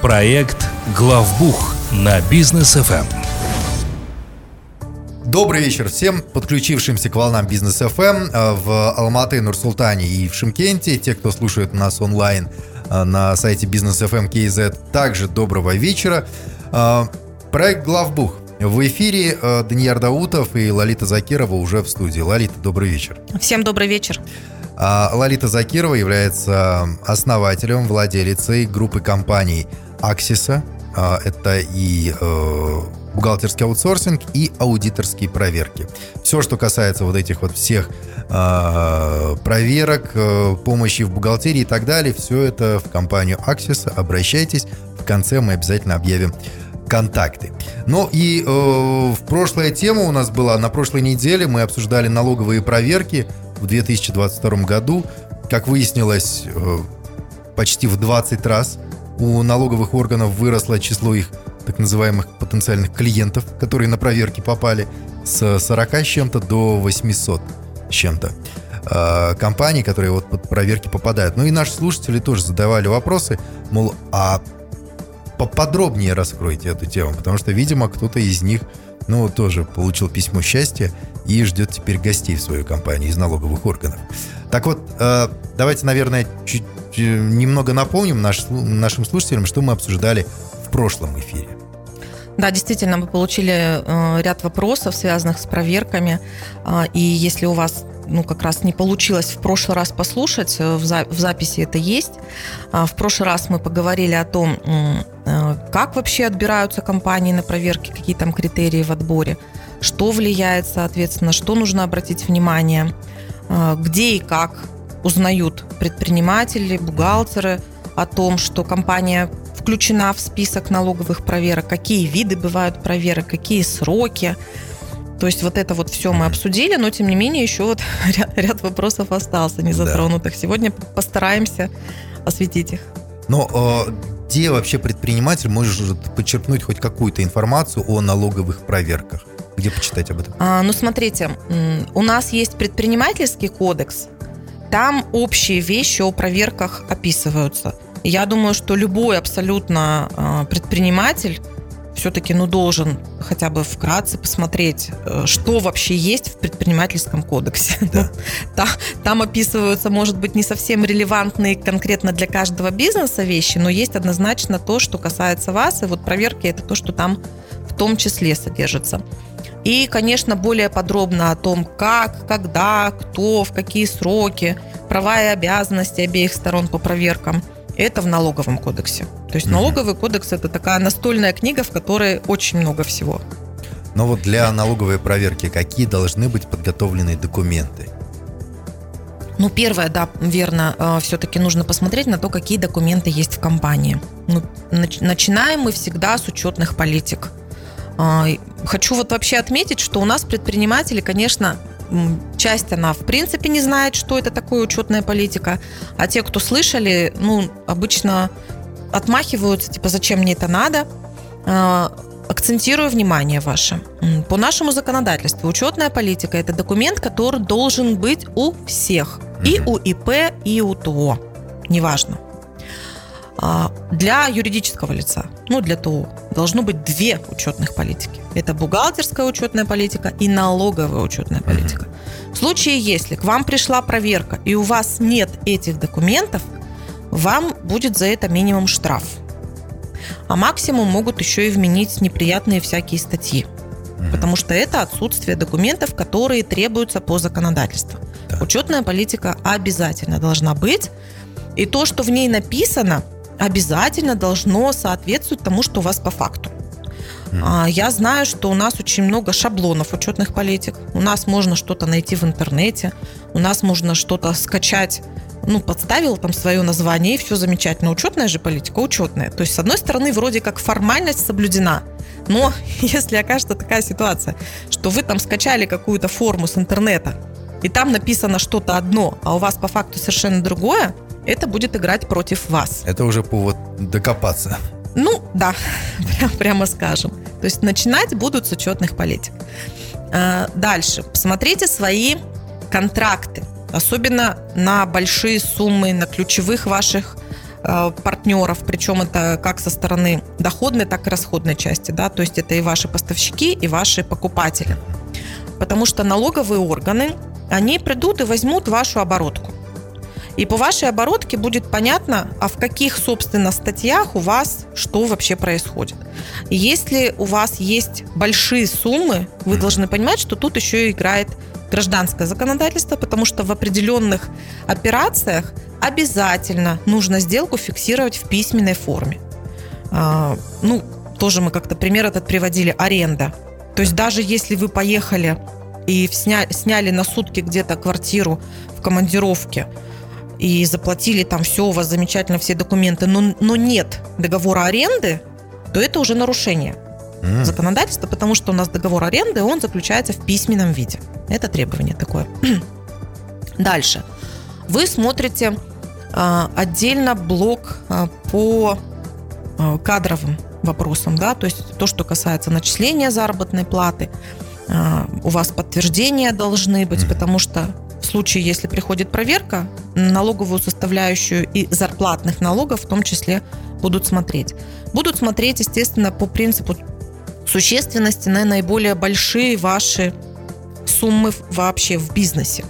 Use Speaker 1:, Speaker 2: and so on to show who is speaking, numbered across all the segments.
Speaker 1: Проект «Главбух» на бизнес ФМ.
Speaker 2: Добрый вечер всем подключившимся к волнам бизнес FM э, в Алматы, Нур-Султане и в Шимкенте. Те, кто слушает нас онлайн э, на сайте бизнес FM KZ, также доброго вечера. Э, проект «Главбух». В эфире Данияр Даутов и Лолита Закирова уже в студии. Лолита, добрый вечер.
Speaker 3: Всем добрый вечер.
Speaker 2: Лолита Закирова является основателем, владелицей группы компаний Аксиса. Это и бухгалтерский аутсорсинг и аудиторские проверки. Все, что касается вот этих вот всех э, проверок, э, помощи в бухгалтерии и так далее, все это в компанию Axis. Обращайтесь. В конце мы обязательно объявим контакты. Ну и э, в прошлая тема у нас была, на прошлой неделе мы обсуждали налоговые проверки в 2022 году. Как выяснилось, э, почти в 20 раз у налоговых органов выросло число их так называемых потенциальных клиентов, которые на проверки попали, с 40 с чем-то до 800 с чем-то э, компаний, которые вот под проверки попадают. Ну и наши слушатели тоже задавали вопросы, мол, а поподробнее раскройте эту тему, потому что, видимо, кто-то из них, ну, тоже получил письмо счастья и ждет теперь гостей в свою компанию из налоговых органов. Так вот, э, давайте, наверное, чуть э, немного напомним наш, нашим слушателям, что мы обсуждали в прошлом эфире.
Speaker 3: Да, действительно, мы получили э, ряд вопросов, связанных с проверками. Э, и если у вас ну, как раз не получилось в прошлый раз послушать, в, в записи это есть. А в прошлый раз мы поговорили о том, как вообще отбираются компании на проверке, какие там критерии в отборе, что влияет, соответственно, что нужно обратить внимание, э, где и как узнают предприниматели, бухгалтеры о том, что компания включена в список налоговых проверок, какие виды бывают проверок, какие сроки. То есть вот это вот все мы обсудили, но тем не менее еще вот ряд, ряд вопросов остался не затронутых. Да. Сегодня постараемся осветить их.
Speaker 2: Но э, где вообще предприниматель может подчеркнуть хоть какую-то информацию о налоговых проверках? Где почитать об этом?
Speaker 3: А, ну, смотрите, у нас есть предпринимательский кодекс. Там общие вещи о проверках описываются. Я думаю, что любой абсолютно а, предприниматель все-таки ну, должен хотя бы вкратце посмотреть, э, что вообще есть в предпринимательском кодексе. Да. Там, там описываются, может быть, не совсем релевантные конкретно для каждого бизнеса вещи, но есть однозначно то, что касается вас, и вот проверки это то, что там в том числе содержится. И, конечно, более подробно о том, как, когда, кто, в какие сроки, права и обязанности обеих сторон по проверкам – это в налоговом кодексе. То есть налоговый кодекс это такая настольная книга, в которой очень много всего.
Speaker 2: Но вот для налоговой проверки какие должны быть подготовлены документы?
Speaker 3: Ну, первое, да, верно, э, все-таки нужно посмотреть на то, какие документы есть в компании. Ну, начинаем мы всегда с учетных политик. А, хочу вот вообще отметить, что у нас предприниматели, конечно, часть она в принципе не знает, что это такое учетная политика, а те, кто слышали, ну, обычно отмахиваются, типа, зачем мне это надо. А, акцентирую внимание ваше. По нашему законодательству учетная политика – это документ, который должен быть у всех. И у ИП, и у ТО. Неважно. А, для юридического лица, ну, для ТО, должно быть две учетных политики. Это бухгалтерская учетная политика и налоговая учетная политика. В случае, если к вам пришла проверка и у вас нет этих документов, вам будет за это минимум штраф. А максимум могут еще и вменить неприятные всякие статьи. Потому что это отсутствие документов, которые требуются по законодательству. Да. Учетная политика обязательно должна быть. И то, что в ней написано, обязательно должно соответствовать тому, что у вас по факту. Mm. Я знаю, что у нас очень много шаблонов учетных политик. У нас можно что-то найти в интернете, у нас можно что-то скачать ну, подставил там свое название, и все замечательно. Учетная же политика, учетная. То есть, с одной стороны, вроде как формальность соблюдена, но если окажется такая ситуация, что вы там скачали какую-то форму с интернета, и там написано что-то одно, а у вас по факту совершенно другое, это будет играть против вас.
Speaker 2: Это уже повод докопаться.
Speaker 3: Ну, да, прям, прямо скажем. То есть начинать будут с учетных политик. А, дальше. Посмотрите свои контракты. Особенно на большие суммы, на ключевых ваших э, партнеров, причем это как со стороны доходной, так и расходной части, да, то есть это и ваши поставщики, и ваши покупатели. Потому что налоговые органы, они придут и возьмут вашу оборотку. И по вашей оборотке будет понятно, а в каких, собственно, статьях у вас что вообще происходит. Если у вас есть большие суммы, вы должны понимать, что тут еще играет гражданское законодательство, потому что в определенных операциях обязательно нужно сделку фиксировать в письменной форме. А, ну, тоже мы как-то пример этот приводили, аренда. То есть даже если вы поехали и сня, сняли на сутки где-то квартиру в командировке, и заплатили там все, у вас замечательно все документы, но, но нет договора аренды, то это уже нарушение mm. законодательства, потому что у нас договор аренды, он заключается в письменном виде. Это требование такое. Дальше. Вы смотрите а, отдельно блок а, по а, кадровым вопросам, да, то есть то, что касается начисления заработной платы, у вас подтверждения должны быть, mm. потому что случае, если приходит проверка, налоговую составляющую и зарплатных налогов в том числе будут смотреть. Будут смотреть, естественно, по принципу существенности на наиболее большие ваши суммы вообще в бизнесе.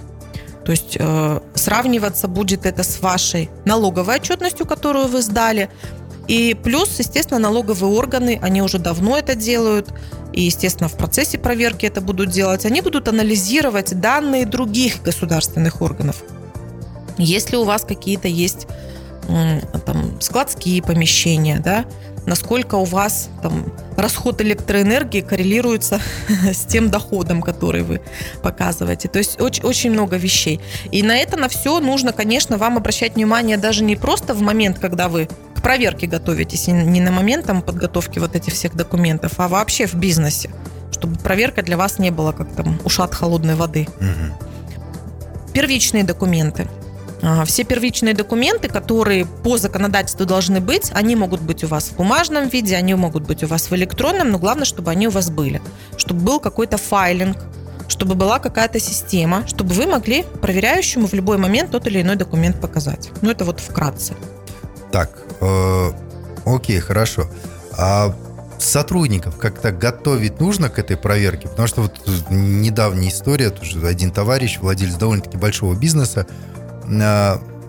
Speaker 3: То есть э, сравниваться будет это с вашей налоговой отчетностью, которую вы сдали. И плюс, естественно, налоговые органы, они уже давно это делают, и, естественно, в процессе проверки это будут делать. Они будут анализировать данные других государственных органов. Если у вас какие-то есть там, складские помещения, да, насколько у вас там расход электроэнергии коррелируется с тем доходом, который вы показываете. То есть очень, очень много вещей. И на это, на все нужно, конечно, вам обращать внимание даже не просто в момент, когда вы к проверке готовитесь, не на момент там, подготовки вот этих всех документов, а вообще в бизнесе, чтобы проверка для вас не была как там ушат холодной воды. Угу. Первичные документы – все первичные документы, которые по законодательству должны быть, они могут быть у вас в бумажном виде, они могут быть у вас в электронном, но главное, чтобы они у вас были. Чтобы был какой-то файлинг, чтобы была какая-то система, чтобы вы могли проверяющему в любой момент тот или иной документ показать. Ну, это вот вкратце.
Speaker 2: Так, э, окей, хорошо. А сотрудников как-то готовить нужно к этой проверке? Потому что вот недавняя история, тоже один товарищ, владелец довольно-таки большого бизнеса,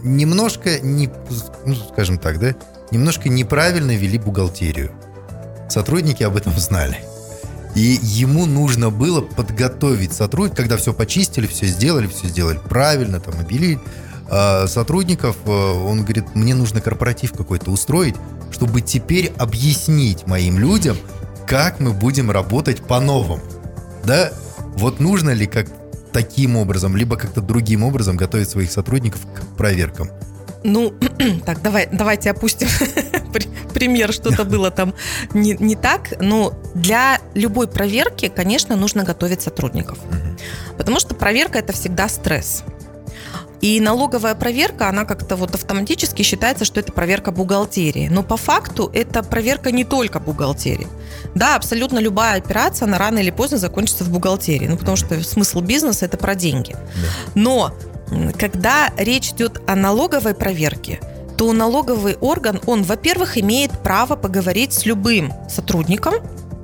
Speaker 2: немножко, не, ну, скажем так, да, немножко неправильно вели бухгалтерию. Сотрудники об этом знали. И ему нужно было подготовить сотрудников, когда все почистили, все сделали, все сделали правильно, там обелили а, сотрудников, э, он говорит, мне нужно корпоратив какой-то устроить, чтобы теперь объяснить моим людям, как мы будем работать по-новому. Да, вот нужно ли как таким образом, либо как-то другим образом готовить своих сотрудников к проверкам?
Speaker 3: Ну, так, давай, давайте опустим пример, что-то было там не, не так. Но для любой проверки, конечно, нужно готовить сотрудников. Потому что проверка это всегда стресс. И налоговая проверка, она как-то вот автоматически считается, что это проверка бухгалтерии. Но по факту это проверка не только бухгалтерии. Да, абсолютно любая операция, она рано или поздно закончится в бухгалтерии. Ну, потому что смысл бизнеса – это про деньги. Но когда речь идет о налоговой проверке, то налоговый орган, он, во-первых, имеет право поговорить с любым сотрудником,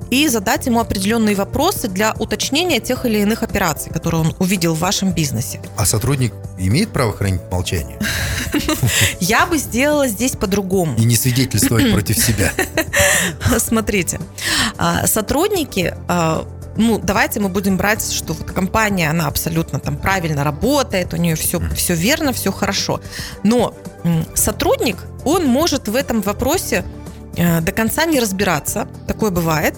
Speaker 3: и задать ему определенные вопросы для уточнения тех или иных операций, которые он увидел в вашем бизнесе.
Speaker 2: А сотрудник имеет право хранить молчание?
Speaker 3: Я бы сделала здесь по-другому.
Speaker 2: И не свидетельствовать против себя.
Speaker 3: Смотрите, а, сотрудники а, ну, давайте мы будем брать, что вот компания, она абсолютно там правильно работает, у нее все, все верно, все хорошо. Но сотрудник, он может в этом вопросе э, до конца не разбираться, такое бывает,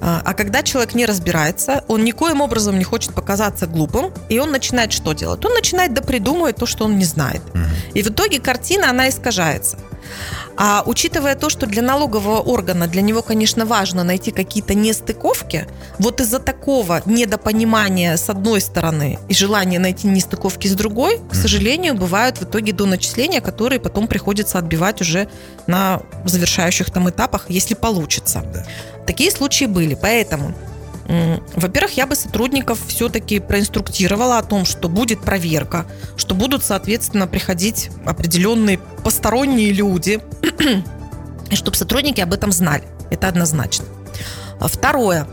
Speaker 3: а, а когда человек не разбирается, он никоим образом не хочет показаться глупым, и он начинает что делать? Он начинает допридумывать то, что он не знает. И в итоге картина, она искажается. А учитывая то, что для налогового органа, для него, конечно, важно найти какие-то нестыковки, вот из-за такого недопонимания с одной стороны и желания найти нестыковки с другой, к сожалению, бывают в итоге до начисления, которые потом приходится отбивать уже на завершающих там этапах, если получится. Да. Такие случаи были, поэтому Во-первых, я бы сотрудников все-таки проинструктировала о том, что будет проверка, что будут, соответственно, приходить определенные посторонние люди, и чтобы сотрудники об этом знали. Это однозначно. А второе.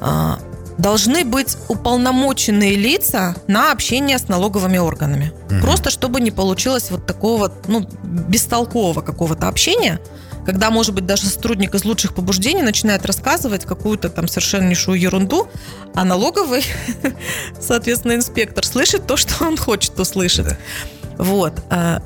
Speaker 3: А, должны быть уполномоченные лица на общение с налоговыми органами. Угу. Просто чтобы не получилось вот такого ну, бестолкового какого-то общения, когда, может быть, даже сотрудник из лучших побуждений начинает рассказывать какую-то там совершеннейшую ерунду, а налоговый, соответственно, инспектор слышит то, что он хочет услышать. Да. Вот. А,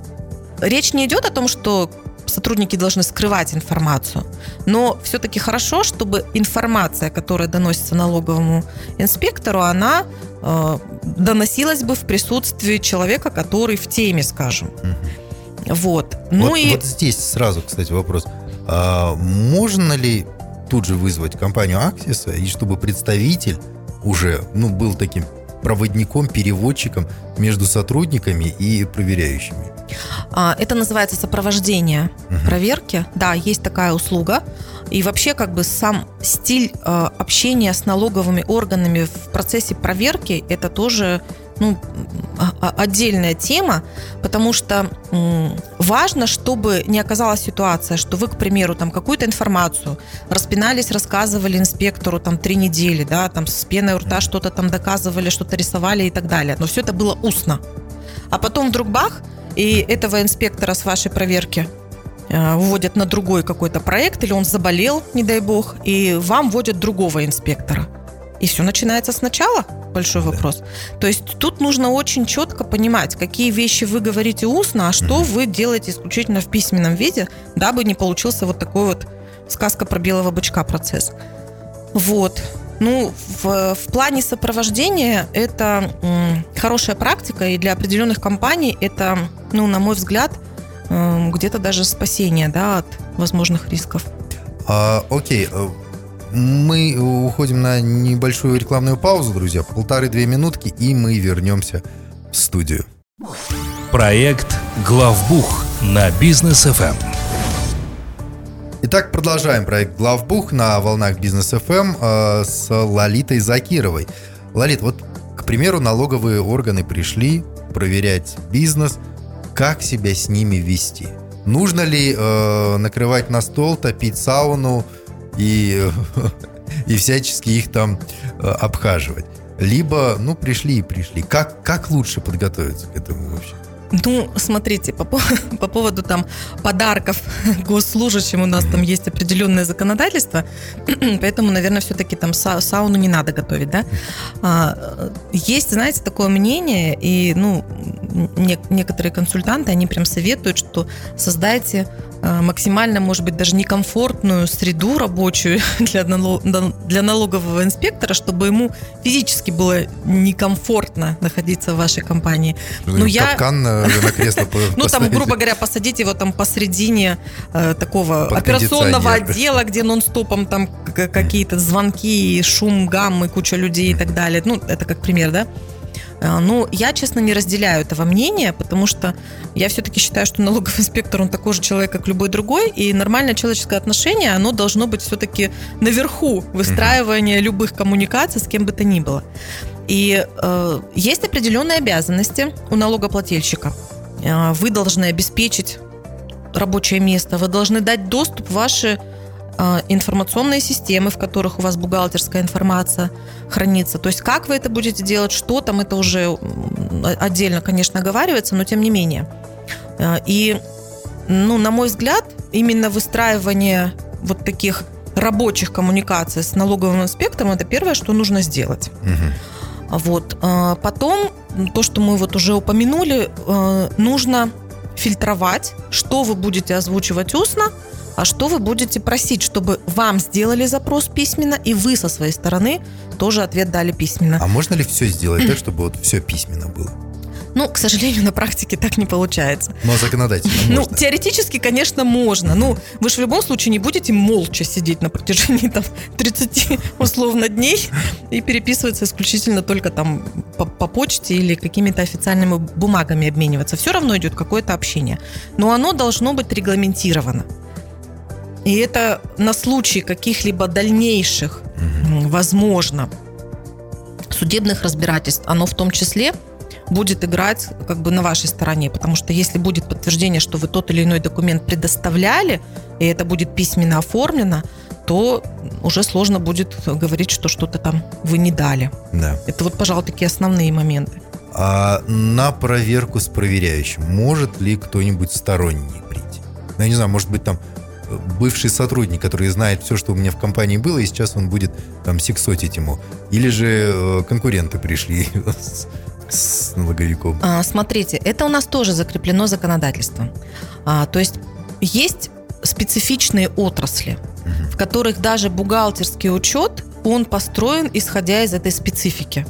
Speaker 3: речь не идет о том, что сотрудники должны скрывать информацию. Но все-таки хорошо, чтобы информация, которая доносится налоговому инспектору, она э, доносилась бы в присутствии человека, который в теме, скажем. Угу. Вот.
Speaker 2: Ну вот, и... вот здесь сразу, кстати, вопрос. А можно ли тут же вызвать компанию Аксиса, и чтобы представитель уже ну, был таким проводником, переводчиком между сотрудниками и проверяющими?
Speaker 3: А, это называется сопровождение угу. проверки. Да, есть такая услуга. И вообще как бы сам стиль э, общения с налоговыми органами в процессе проверки это тоже ну, отдельная тема, потому что важно, чтобы не оказалась ситуация, что вы, к примеру, там какую-то информацию распинались, рассказывали инспектору там три недели, да, там с пеной у рта что-то там доказывали, что-то рисовали и так далее. Но все это было устно. А потом вдруг бах, и этого инспектора с вашей проверки э, вводят на другой какой-то проект, или он заболел, не дай бог, и вам вводят другого инспектора. И все начинается сначала? Большой да. вопрос. То есть тут нужно очень четко понимать, какие вещи вы говорите устно, а что угу. вы делаете исключительно в письменном виде, дабы не получился вот такой вот сказка про белого бычка процесс. Вот. Ну, в, в плане сопровождения это м, хорошая практика, и для определенных компаний это, ну, на мой взгляд, м, где-то даже спасение да, от возможных рисков.
Speaker 2: А, окей, э, мы уходим на небольшую рекламную паузу, друзья, полторы-две минутки, и мы вернемся в студию.
Speaker 1: Проект «Главбух» на бизнес FM.
Speaker 2: Итак, продолжаем проект «Главбух» на волнах бизнес FM э, с Лолитой Закировой. Лолит, вот, к примеру, налоговые органы пришли проверять бизнес, как себя с ними вести. Нужно ли э, накрывать на стол, топить сауну и, и всячески их там э, обхаживать? Либо, ну, пришли и пришли. Как, как лучше подготовиться к этому вообще?
Speaker 3: Ну, смотрите, по, по поводу там подарков госслужащим у нас там есть определенное законодательство, поэтому, наверное, все-таки там са, сауну не надо готовить, да. А, есть, знаете, такое мнение, и, ну, не, некоторые консультанты, они прям советуют, что создайте максимально, может быть, даже некомфортную среду рабочую для, для налогового инспектора, чтобы ему физически было некомфортно находиться в вашей компании.
Speaker 2: Ну, я... Капкан на, на кресло
Speaker 3: Ну, там, грубо говоря, посадить его там посредине э, такого операционного отдела, где нон-стопом там какие-то звонки, шум, гаммы, куча людей и так далее. Ну, это как пример, да? Э, ну, я, честно, не разделяю этого мнения, потому что я все-таки считаю, что налоговый инспектор, он такой же человек, как любой другой, и нормальное человеческое отношение, оно должно быть все-таки наверху выстраивания любых коммуникаций с кем бы то ни было. И э, есть определенные обязанности у налогоплательщика. Э, вы должны обеспечить рабочее место, вы должны дать доступ ваши информационные системы, в которых у вас бухгалтерская информация хранится. То есть как вы это будете делать, что там, это уже отдельно, конечно, оговаривается, но тем не менее. А, и, ну, на мой взгляд, именно выстраивание вот таких рабочих коммуникаций с налоговым инспектором это первое, что нужно сделать. Угу. Вот. А, потом, то, что мы вот уже упомянули, нужно фильтровать, что вы будете озвучивать устно, а что вы будете просить, чтобы вам сделали запрос письменно, и вы со своей стороны тоже ответ дали письменно.
Speaker 2: А можно ли все сделать так, чтобы вот все письменно было?
Speaker 3: Ну, к сожалению, на практике так не получается.
Speaker 2: Но законодательно
Speaker 3: ну, можно. Теоретически, конечно, можно. Ну, вы же в любом случае не будете молча сидеть на протяжении там 30 условно дней и переписываться исключительно только там по, по почте или какими-то официальными бумагами обмениваться. Все равно идет какое-то общение. Но оно должно быть регламентировано. И это на случай каких-либо дальнейших возможно, судебных разбирательств, оно в том числе будет играть как бы на вашей стороне, потому что если будет подтверждение, что вы тот или иной документ предоставляли, и это будет письменно оформлено, то уже сложно будет говорить, что что-то там вы не дали.
Speaker 2: Да.
Speaker 3: Это вот, пожалуй, такие основные моменты.
Speaker 2: А на проверку с проверяющим может ли кто-нибудь сторонний прийти? Ну, я не знаю, может быть, там бывший сотрудник, который знает все, что у меня в компании было, и сейчас он будет там сексотить ему. Или же э, конкуренты пришли с, с налоговиком.
Speaker 3: А, смотрите, это у нас тоже закреплено законодательством. А, то есть есть специфичные отрасли, в которых даже бухгалтерский учет, он построен исходя из этой специфики.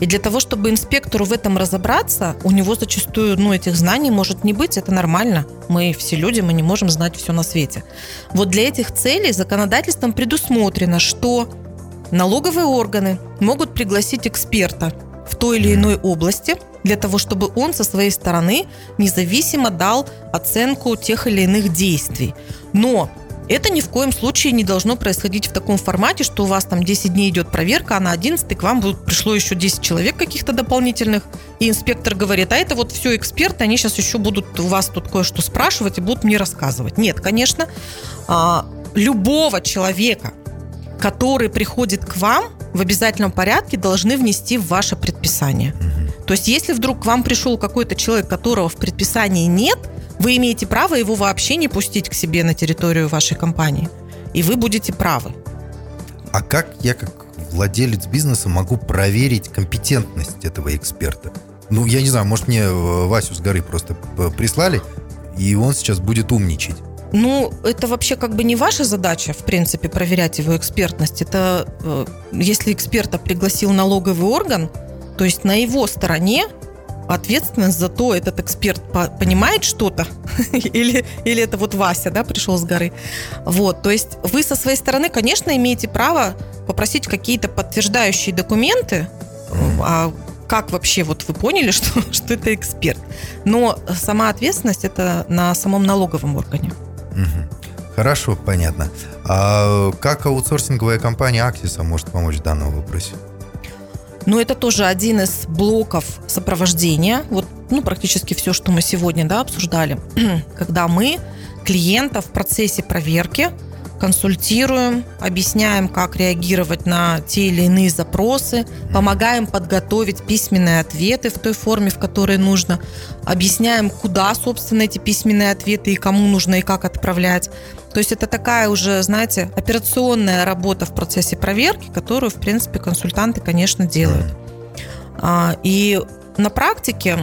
Speaker 3: И для того, чтобы инспектору в этом разобраться, у него зачастую ну, этих знаний может не быть, это нормально. Мы все люди, мы не можем знать все на свете. Вот для этих целей законодательством предусмотрено, что налоговые органы могут пригласить эксперта в той или иной области для того, чтобы он со своей стороны независимо дал оценку тех или иных действий. Но это ни в коем случае не должно происходить в таком формате, что у вас там 10 дней идет проверка, а на 11 к вам будут, пришло еще 10 человек каких-то дополнительных, и инспектор говорит, а это вот все эксперты, они сейчас еще будут у вас тут кое-что спрашивать и будут мне рассказывать. Нет, конечно, а, любого человека, который приходит к вам, в обязательном порядке должны внести в ваше предписание. То есть, если вдруг к вам пришел какой-то человек, которого в предписании нет – вы имеете право его вообще не пустить к себе на территорию вашей компании. И вы будете правы.
Speaker 2: А как я, как владелец бизнеса, могу проверить компетентность этого эксперта? Ну, я не знаю, может, мне э, Васю с горы просто прислали, и он сейчас будет умничать.
Speaker 3: Ну, это вообще как бы не ваша задача, в принципе, проверять его экспертность. Это э, если эксперта пригласил налоговый орган, то есть на его стороне ответственность за то, этот эксперт понимает что-то, или, или это вот Вася, да, пришел с горы. Вот, то есть вы со своей стороны, конечно, имеете право попросить какие-то подтверждающие документы, а как вообще вот вы поняли, что, что это эксперт. Но сама ответственность это на самом налоговом органе.
Speaker 2: Хорошо, понятно. А как аутсорсинговая компания Аксиса может помочь в данном вопросе?
Speaker 3: Но это тоже один из блоков сопровождения. Вот, ну, практически все, что мы сегодня да, обсуждали. Когда мы клиента в процессе проверки консультируем, объясняем, как реагировать на те или иные запросы, помогаем подготовить письменные ответы в той форме, в которой нужно, объясняем, куда, собственно, эти письменные ответы и кому нужно и как отправлять. То есть это такая уже, знаете, операционная работа в процессе проверки, которую, в принципе, консультанты, конечно, делают. А, и на практике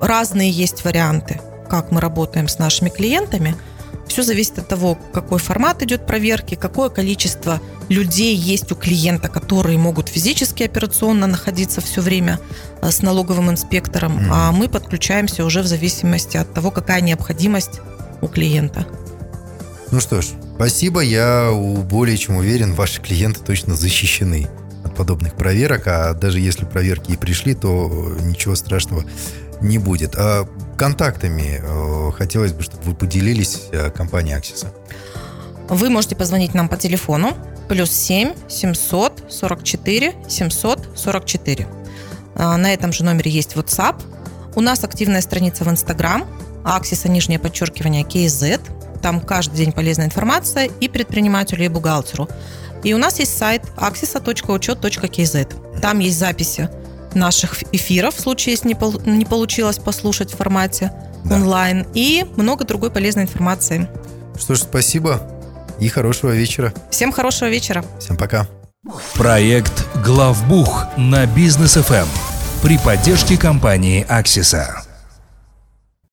Speaker 3: разные есть варианты, как мы работаем с нашими клиентами. Все зависит от того, какой формат идет проверки, какое количество людей есть у клиента, которые могут физически операционно находиться все время а, с налоговым инспектором, mm. а мы подключаемся уже в зависимости от того, какая необходимость у клиента.
Speaker 2: Ну что ж, спасибо. Я более чем уверен, ваши клиенты точно защищены от подобных проверок. А даже если проверки и пришли, то ничего страшного не будет. А контактами э, хотелось бы, чтобы вы поделились э, компанией Аксиса.
Speaker 3: Вы можете позвонить нам по телефону плюс 7 744 744. На этом же номере есть WhatsApp. У нас активная страница в Instagram, Аксиса, нижнее подчеркивание, KZ. Там каждый день полезная информация и предпринимателю, и бухгалтеру. И у нас есть сайт axisa.учет.kz. Там есть записи наших эфиров, в случае, если не, пол, не получилось послушать в формате да. онлайн, и много другой полезной информации.
Speaker 2: Что ж, спасибо и хорошего вечера.
Speaker 3: Всем хорошего вечера.
Speaker 2: Всем пока.
Speaker 1: Проект «Главбух» на бизнес ФМ при поддержке компании «Аксиса».